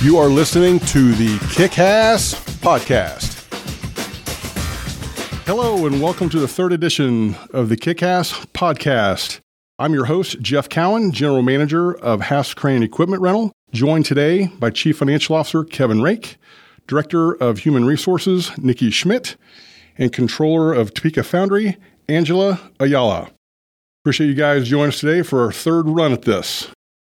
You are listening to the Kick Ass Podcast. Hello, and welcome to the third edition of the Kick Ass Podcast. I'm your host, Jeff Cowan, General Manager of Haas Crane Equipment Rental, joined today by Chief Financial Officer Kevin Rake, Director of Human Resources Nikki Schmidt, and Controller of Topeka Foundry, Angela Ayala. Appreciate you guys joining us today for our third run at this.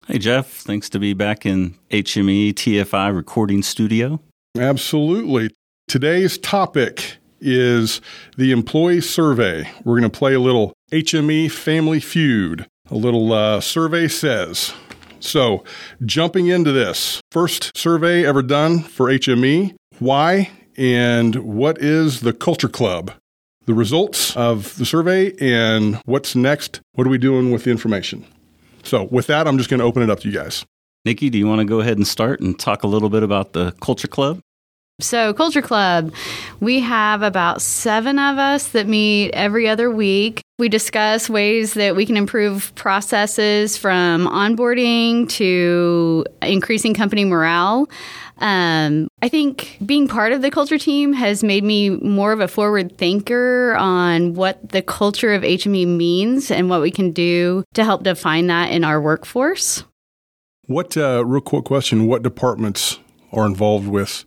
Hey, Jeff. Thanks to be back in HME TFI recording studio. Absolutely. Today's topic is the employee survey. We're going to play a little HME family feud, a little uh, survey says. So, jumping into this, first survey ever done for HME. Why and what is the Culture Club? The results of the survey and what's next. What are we doing with the information? So, with that, I'm just going to open it up to you guys. Nikki, do you want to go ahead and start and talk a little bit about the Culture Club? So, Culture Club, we have about seven of us that meet every other week. We discuss ways that we can improve processes from onboarding to increasing company morale. Um, I think being part of the culture team has made me more of a forward thinker on what the culture of HME means and what we can do to help define that in our workforce. What, uh, real quick question, what departments are involved with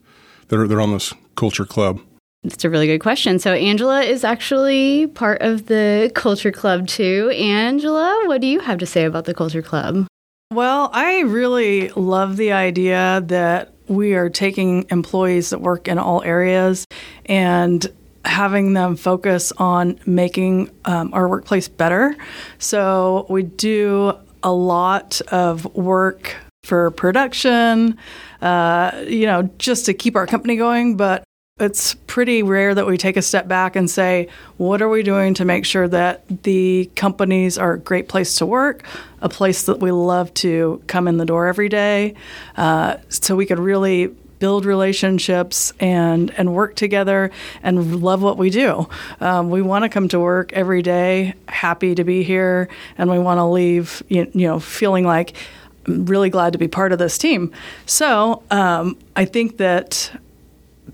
that are, that are on this culture club? That's a really good question. So, Angela is actually part of the Culture Club too. Angela, what do you have to say about the Culture Club? Well, I really love the idea that we are taking employees that work in all areas and having them focus on making um, our workplace better. So, we do a lot of work for production, uh, you know, just to keep our company going. But it's pretty rare that we take a step back and say, what are we doing to make sure that the companies are a great place to work, a place that we love to come in the door every day, uh, so we could really build relationships and and work together and love what we do. Um, we want to come to work every day happy to be here, and we want to leave you, you know feeling like I'm really glad to be part of this team. So um, I think that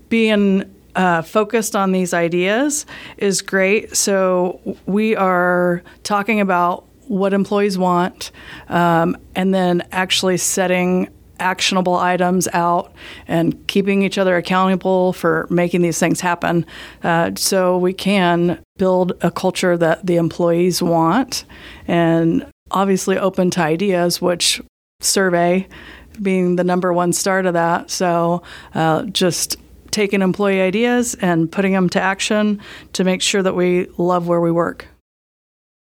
being uh, focused on these ideas is great. So we are talking about what employees want um, and then actually setting actionable items out and keeping each other accountable for making these things happen uh, so we can build a culture that the employees want and obviously open to ideas which survey being the number one start of that so uh, just taking employee ideas and putting them to action to make sure that we love where we work.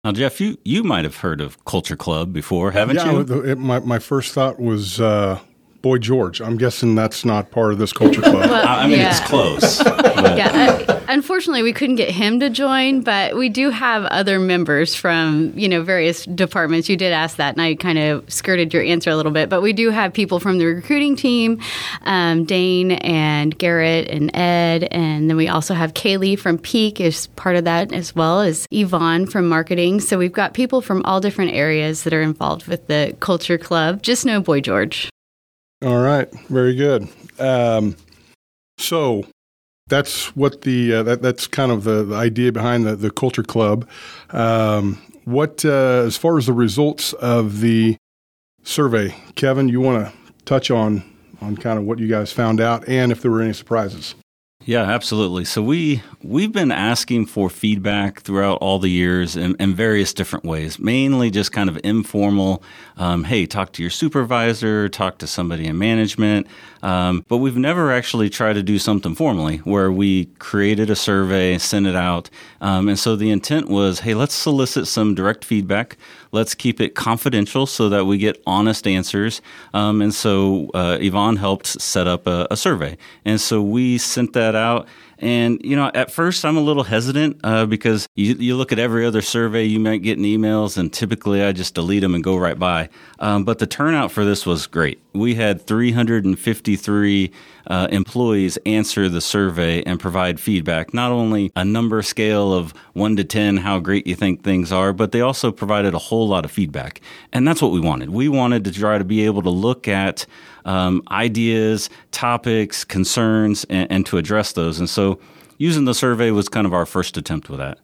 Now, Jeff, you, you might have heard of Culture Club before, haven't yeah, you? It, my, my first thought was uh, Boy George. I'm guessing that's not part of this culture club. well, I mean, yeah. it's close. yeah, uh, unfortunately, we couldn't get him to join, but we do have other members from you know various departments. You did ask that, and I kind of skirted your answer a little bit, but we do have people from the recruiting team, um, Dane and Garrett and Ed, and then we also have Kaylee from Peak is part of that as well as Yvonne from marketing. So we've got people from all different areas that are involved with the culture club. Just know Boy George. All right, very good. Um, so that's what the uh, that, that's kind of the, the, idea behind the, the culture club. Um, what uh, as far as the results of the survey, Kevin, you want to touch on on kind of what you guys found out and if there were any surprises? Yeah, absolutely. So we we've been asking for feedback throughout all the years in, in various different ways. Mainly just kind of informal. Um, hey, talk to your supervisor, talk to somebody in management. Um, but we've never actually tried to do something formally where we created a survey, sent it out. Um, and so the intent was, hey, let's solicit some direct feedback. Let's keep it confidential so that we get honest answers. Um, and so uh, Yvonne helped set up a, a survey. And so we sent that out And, you know, at first I'm a little hesitant uh, because you, you look at every other survey, you might get in emails, and typically I just delete them and go right by. Um, but the turnout for this was great. We had 353 uh, employees answer the survey and provide feedback, not only a number scale of 1 to 10, how great you think things are, but they also provided a whole lot of feedback. And that's what we wanted. We wanted to try to be able to look at um, ideas, topics, concerns, and, and to address those. And so using the survey was kind of our first attempt with that.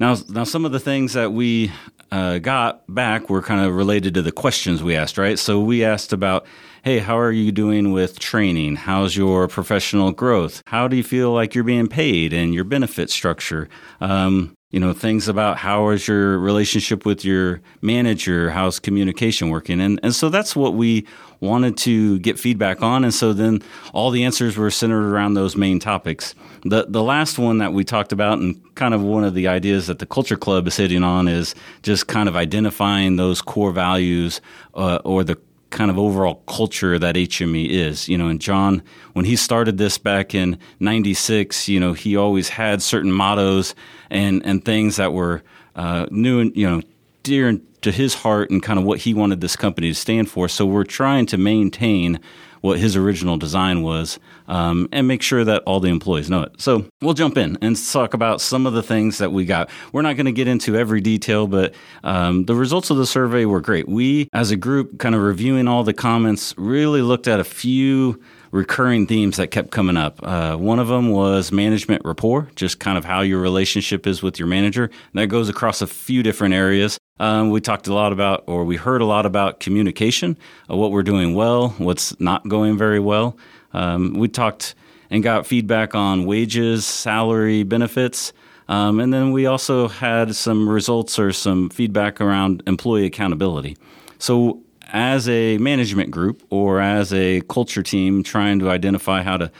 Now, now some of the things that we uh, got back were kind of related to the questions we asked, right? So we asked about, hey, how are you doing with training? How's your professional growth? How do you feel like you're being paid and your benefit structure? Um, you know, things about how is your relationship with your manager? How's communication working? And, and so that's what we wanted to get feedback on. And so then all the answers were centered around those main topics. The, the last one that we talked about, and kind of one of the ideas that the Culture Club is hitting on, is just kind of identifying those core values uh, or the kind of overall culture that HME is. You know, and John, when he started this back in '96, you know, he always had certain mottos and and things that were uh, new and you know dear to his heart and kind of what he wanted this company to stand for. So we're trying to maintain what his original design was um, and make sure that all the employees know it. So we'll jump in and talk about some of the things that we got. We're not going to get into every detail, but um, the results of the survey were great. We, as a group, kind of reviewing all the comments, really looked at a few recurring themes that kept coming up. Uh, one of them was management rapport, just kind of how your relationship is with your manager. And that goes across a few different areas. Um, we talked a lot about, or we heard a lot about communication, uh, what we're doing well, what's not going very well. Um, we talked and got feedback on wages, salary, benefits. Um, and then we also had some results or some feedback around employee accountability. So as a management group or as a culture team trying to identify how to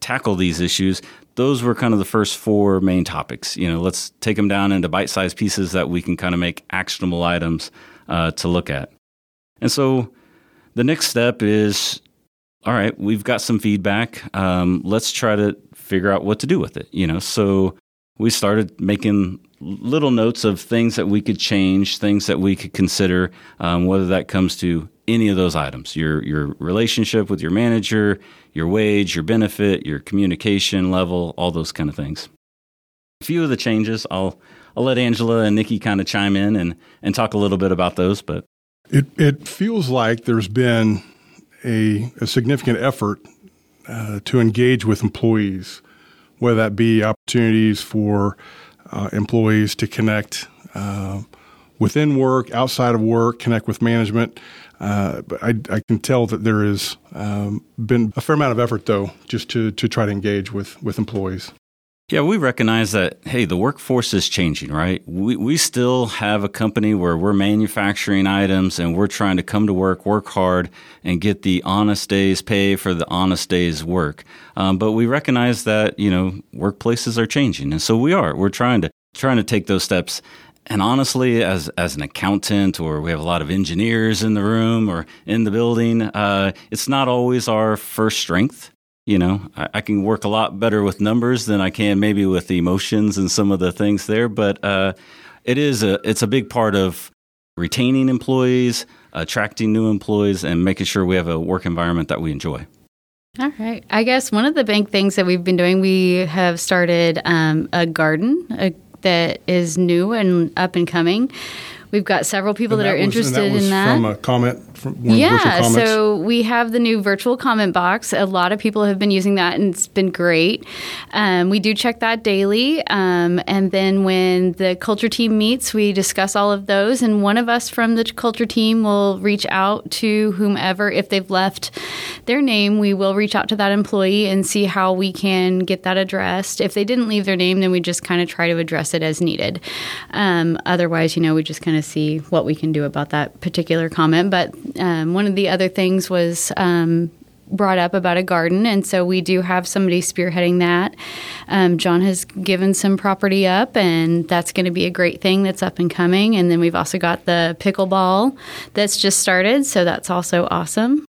tackle these issues, those were kind of the first four main topics. You know, let's take them down into bite sized pieces that we can kind of make actionable items uh, to look at. And so the next step is all right, we've got some feedback. Um, let's try to figure out what to do with it. You know, so we started making little notes of things that we could change, things that we could consider, um, whether that comes to any of those items your your relationship with your manager, your wage, your benefit, your communication level, all those kind of things. A few of the changes, I'll I'll let Angela and Nikki kind of chime in and and talk a little bit about those, but it it feels like there's been a, a significant effort uh, to engage with employees, whether that be opportunities for uh, employees to connect uh, within work, outside of work, connect with management. Uh, but I, I, can tell that there has um, been a fair amount of effort, though, just to, to try to engage with, with employees. Yeah, we recognize that, hey, the workforce is changing, right? We, we still have a company where we're manufacturing items and we're trying to come to work, work hard, and get the honest day's pay for the honest day's work. Um, but we recognize that, you know, workplaces are changing. And so we are. We're trying to trying to take those steps. And honestly, as as an accountant, or we have a lot of engineers in the room or in the building, uh, it's not always our first strength you know, I, I, can work a lot better with numbers than I can maybe with emotions and some of the things there. But uh, it is a it's a big part of retaining employees, attracting new employees, and making sure we have a work environment that we enjoy. All right. I guess one of the big things that we've been doing, we have started um, a garden a, that is new and up and coming. We've got several people that, that, are was, interested that in that. From a comment from yeah, so we have the new virtual comment box. A lot of people have been using that, and it's been great. Um, we do check that daily, um, and then when the culture team meets, we discuss all of those. And one of us from the culture team will reach out to whomever if they've left their name. We will reach out to that employee and see how we can get that addressed. If they didn't leave their name, then we just kind of try to address it as needed. Um, otherwise, you know, we just kind of see what we can do about that particular comment. But um, one of the other things was um, brought up about a garden, and so we do have somebody spearheading that. Um, John has given some property up, and that's going to be a great thing that's up and coming. And then we've also got the pickleball that's just started, so that's also awesome.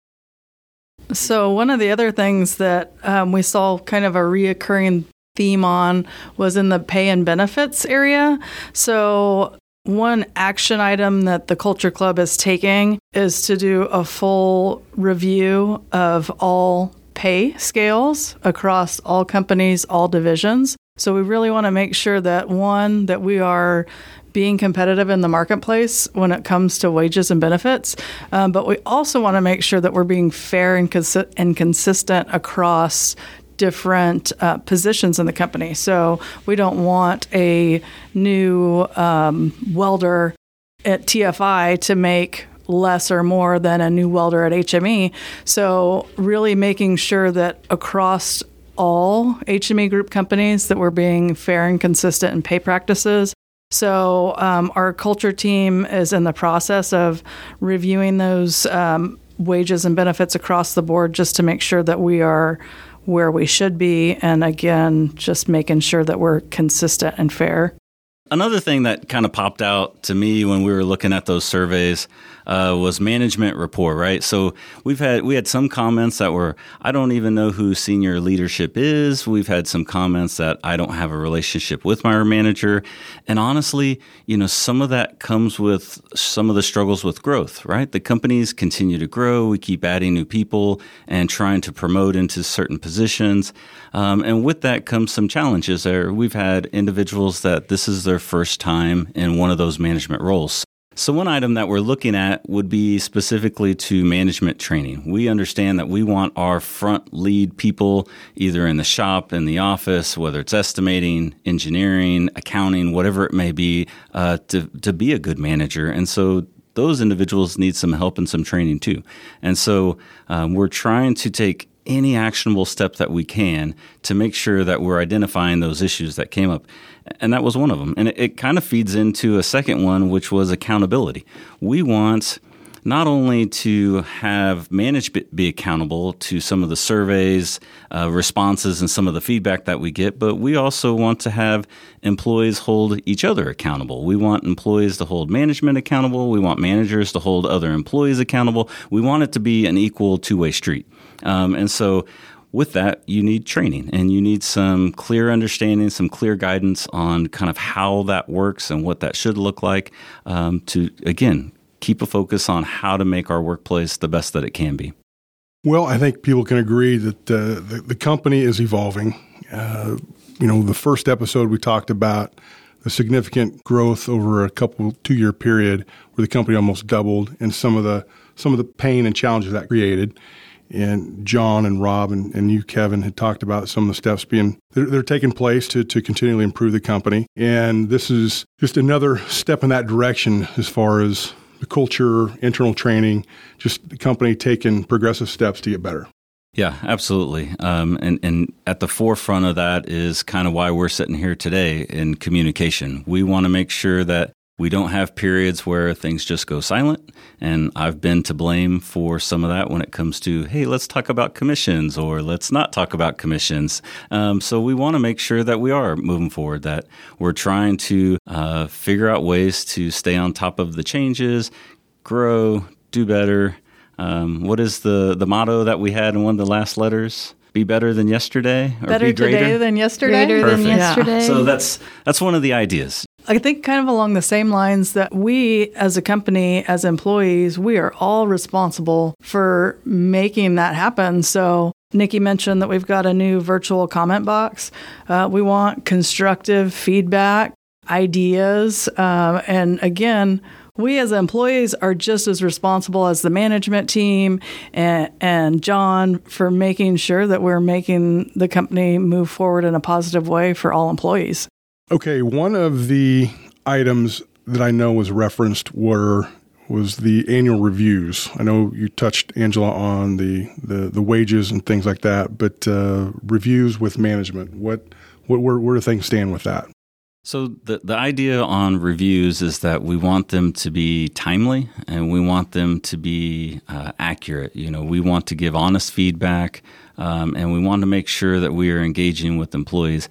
So one of the other things that um, we saw kind of a reoccurring theme on was in the pay and benefits area. So, one action item that the Culture Club is taking is to do a full review of all pay scales across all companies, all divisions. So we really want to make sure that one, that we are being competitive in the marketplace when it comes to wages and benefits. Um, but we also want to make sure that we're being fair and, consi- and consistent across different uh, positions in the company. So we don't want a new um, welder at TFI to make less or more than a new welder at HME. So really making sure that across all HME group companies that we're being fair and consistent in pay practices. So um, our culture team is in the process of reviewing those um, wages and benefits across the board just to make sure that we are where we should be. And again, just making sure that we're consistent and fair. Another thing that kind of popped out to me when we were looking at those surveys uh, was management rapport, right? So we've had we had some comments that were I don't even know who senior leadership is. We've had some comments that I don't have a relationship with my manager, and honestly, you know, some of that comes with some of the struggles with growth, right? The companies continue to grow, we keep adding new people and trying to promote into certain positions, um, and with that comes some challenges. There, we've had individuals that this is their first time in one of those management roles. So, one item that we're looking at would be specifically to management training. We understand that we want our front lead people, either in the shop, in the office, whether it's estimating, engineering, accounting, whatever it may be, uh, to, to be a good manager. And so, those individuals need some help and some training too. And so, um, we're trying to take any actionable step that we can to make sure that we're identifying those issues that came up. And that was one of them. And it, it kind of feeds into a second one, which was accountability. We want not only to have management be accountable to some of the surveys, uh, responses, and some of the feedback that we get, but we also want to have employees hold each other accountable. We want employees to hold management accountable. We want managers to hold other employees accountable. We want it to be an equal two way street. Um, and so with that, you need training and you need some clear understanding, some clear guidance on kind of how that works and what that should look like um, to, again, keep a focus on how to make our workplace the best that it can be. Well, I think people can agree that uh, the, the, company is evolving. Uh, you know, the first episode we talked about the significant growth over a couple two year period where the company almost doubled and some of the some of the pain and challenges that created and John and Rob and, and you, Kevin, had talked about some of the steps being they're, they're, taking place to, to continually improve the company. And this is just another step in that direction as far as the culture, internal training, just the company taking progressive steps to get better. Yeah, absolutely. Um, and, and at the forefront of that is kind of why we're sitting here today in communication. We want to make sure that we don't have periods where things just go silent. And I've been to blame for some of that when it comes to, hey, let's talk about commissions or let's not talk about commissions. Um, so we want to make sure that we are moving forward, that we're trying to uh, figure out ways to stay on top of the changes, grow, do better. Um, what is the, the motto that we had in one of the last letters? be better than yesterday or better be greater today than yesterday greater Perfect. than yesterday yeah. so that's that's one of the ideas I think kind of along the same lines that we as a company, as employees, we are all responsible for making that happen. So Nikki mentioned that we've got a new virtual comment box. Uh, we want constructive feedback, ideas, uh, and again, we as employees are just as responsible as the management team and, and John for making sure that we're making the company move forward in a positive way for all employees. Okay, one of the items that I know was referenced were was the annual reviews. I know you touched Angela on the the, the wages and things like that, but uh, reviews with management. What what where, where do things stand with that? So the the idea on reviews is that we want them to be timely and we want them to be uh, accurate. You know, we want to give honest feedback, um, and we want to make sure that we are engaging with employees.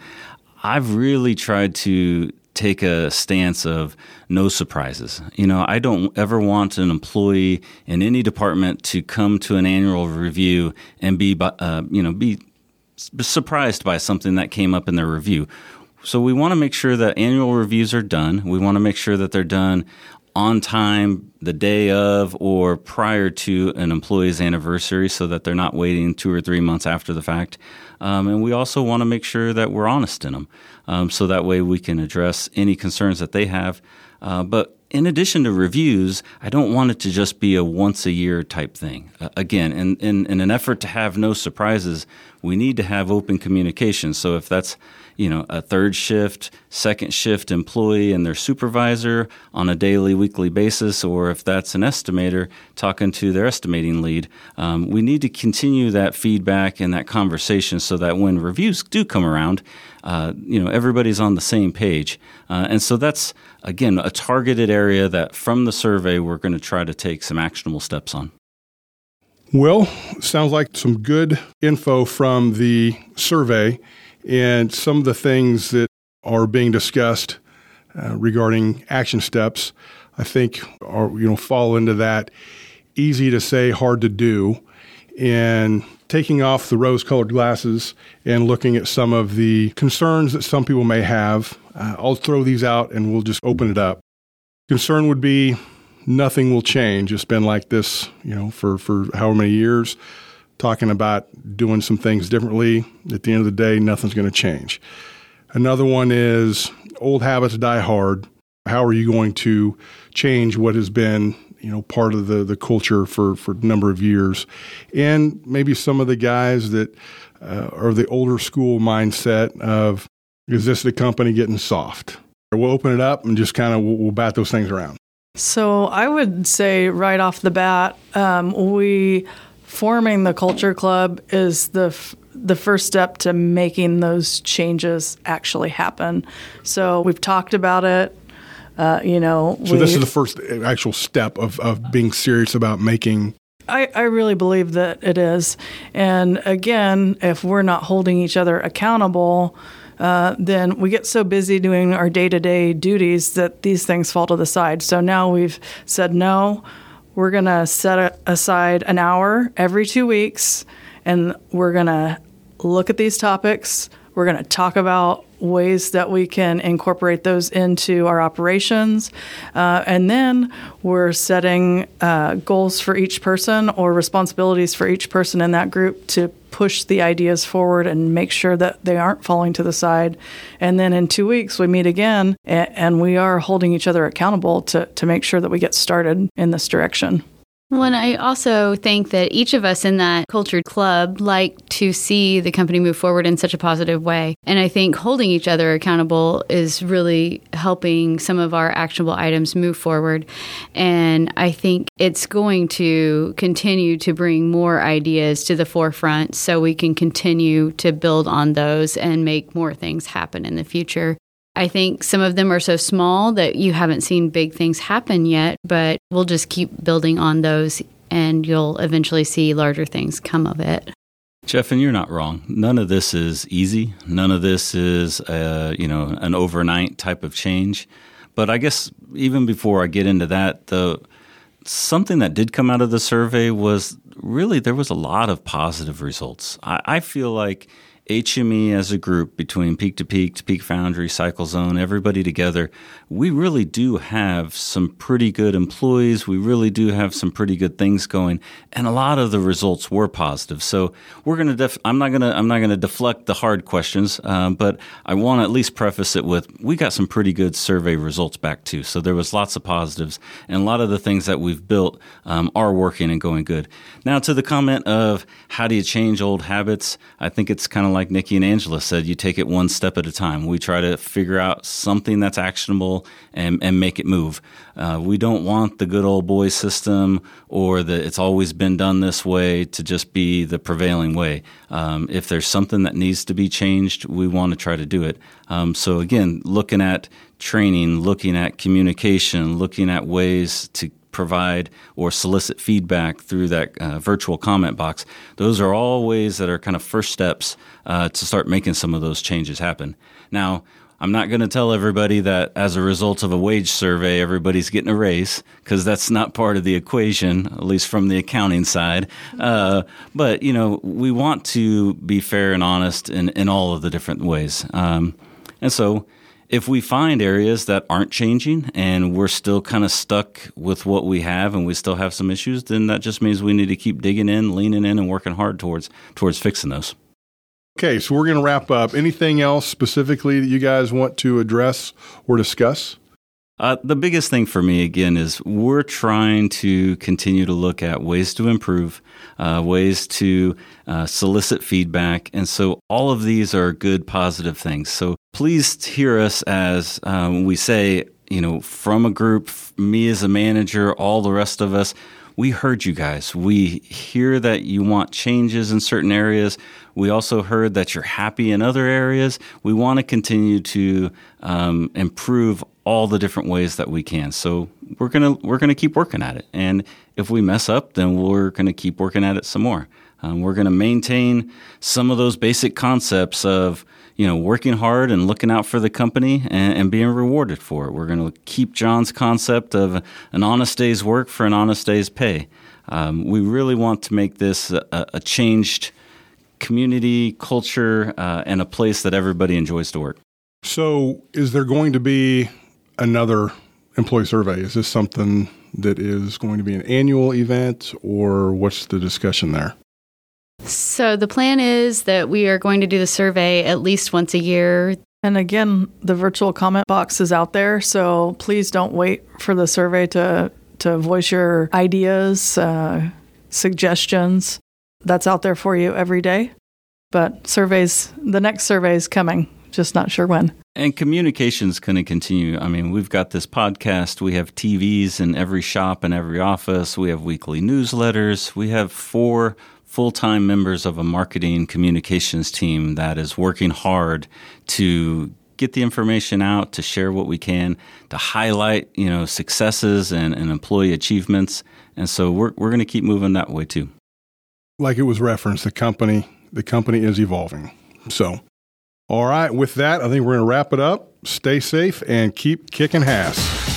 I've really tried to take a stance of no surprises. You know, I don't ever want an employee in any department to come to an annual review and be, uh, you know, be surprised by something that came up in their review. So we want to make sure that annual reviews are done. We want to make sure that they're done on time, the day of, or prior to an employee's anniversary so that they're not waiting two or three months after the fact. Um, and we also want to make sure that we're honest in them um, so that way we can address any concerns that they have. Uh, but in addition to reviews, I don't want it to just be a once a year type thing. Uh, again, in, in, in an effort to have no surprises, we need to have open communication. So if that's you know a third shift, second shift employee and their supervisor on a daily, weekly basis, or if that's an estimator talking to their estimating lead, um, we need to continue that feedback and that conversation so that when reviews do come around, uh, you know everybody's on the same page. Uh, and so that's again a targeted area that from the survey we're going to try to take some actionable steps on. Well, sounds like some good info from the survey and some of the things that are being discussed uh, regarding action steps. I think are you know fall into that easy to say, hard to do, and taking off the rose-colored glasses and looking at some of the concerns that some people may have. Uh, I'll throw these out and we'll just open it up. Concern would be nothing will change. It's been like this, you know, for, for however many years, talking about doing some things differently. At the end of the day, nothing's going to change. Another one is old habits die hard. How are you going to change what has been, you know, part of the, the culture for, for a number of years? And maybe some of the guys that uh, are the older school mindset of, is this the company getting soft? We'll open it up and just kind of we'll, we'll bat those things around. So I would say right off the bat, um, we forming the culture club is the f- the first step to making those changes actually happen. So we've talked about it. Uh, you know, so this is the first actual step of, of being serious about making I, I, really believe that it is. And again, if we're not holding each other accountable, uh, then we get so busy doing our day to day duties that these things fall to the side. So now we've said no, we're going to set aside an hour every two weeks and we're going to look at these topics. We're going to talk about ways that we can incorporate those into our operations. Uh, and then we're setting uh, goals for each person or responsibilities for each person in that group to push the ideas forward and make sure that they aren't falling to the side. And then in two weeks, we meet again and, and we are holding each other accountable to, to make sure that we get started in this direction. Well, and I also think that each of us in that cultured club like to see the company move forward in such a positive way. And I think holding each other accountable is really helping some of our actionable items move forward. And I think it's going to continue to bring more ideas to the forefront so we can continue to build on those and make more things happen in the future. I think some of them are so small that you haven't seen big things happen yet, but we'll just keep building on those and you'll eventually see larger things come of it. Jeff, and you're not wrong. None of this is easy. None of this is, uh, you know, an overnight type of change. But I guess even before I get into that, the something that did come out of the survey was really there was a lot of positive results. I, I feel like HME as a group between Peak to Peak to Peak Foundry, Cycle Zone, everybody together, we really do have some pretty good employees. We really do have some pretty good things going, and a lot of the results were positive. So we're going to. Def- I'm not going to. I'm not going to deflect the hard questions, um, but I want to at least preface it with we got some pretty good survey results back too. So there was lots of positives, and a lot of the things that we've built um, are working and going good. Now to the comment of how do you change old habits? I think it's kind of like Nikki and Angela said, you take it one step at a time. We try to figure out something that's actionable and, and make it move. Uh, we don't want the good old boy system or that it's always been done this way to just be the prevailing way. Um, if there's something that needs to be changed, we want to try to do it. Um, so again, looking at training, looking at communication, looking at ways to provide or solicit feedback through that uh, virtual comment box. Those are all ways that are kind of first steps uh, to start making some of those changes happen. Now, I'm not going to tell everybody that as a result of a wage survey, everybody's getting a raise because that's not part of the equation, at least from the accounting side. Uh, but, you know, we want to be fair and honest in, in all of the different ways. Um, and so if we find areas that aren't changing and we're still kind of stuck with what we have and we still have some issues, then that just means we need to keep digging in, leaning in, and working hard towards towards fixing those. Okay, so we're going to wrap up. Anything else specifically that you guys want to address or discuss? Uh, the biggest thing for me, again, is we're trying to continue to look at ways to improve, uh, ways to uh, solicit feedback. And so all of these are good, positive things. So please hear us as um, we say, you know, from a group, me as a manager, all the rest of us we heard you guys. We hear that you want changes in certain areas. We also heard that you're happy in other areas. We want to continue to um, improve all the different ways that we can. So we're gonna we're gonna keep working at it. And if we mess up, then we're gonna keep working at it some more. Um, we're gonna maintain some of those basic concepts of you know, working hard and looking out for the company and, and being rewarded for it. We're going to keep John's concept of an honest day's work for an honest day's pay. Um, we really want to make this a, a changed community, culture, uh, and a place that everybody enjoys to work. So, is there going to be another employee survey? Is this something that is going to be an annual event, or what's the discussion there? So the plan is that we are going to do the survey at least once a year. And again, the virtual comment box is out there, so please don't wait for the survey to to voice your ideas, uh, suggestions. That's out there for you every day. But surveys, the next survey is coming, just not sure when. And communication is going to continue. I mean, we've got this podcast. We have TVs in every shop and every office. We have weekly newsletters. We have four full time members of a marketing communications team that is working hard to get the information out, to share what we can, to highlight you know successes and, and employee achievements. And so we're we're going to keep moving that way too. Like it was referenced, the company the company is evolving. So, all right, with that, I think we're going to wrap it up. Stay safe and keep kicking ass.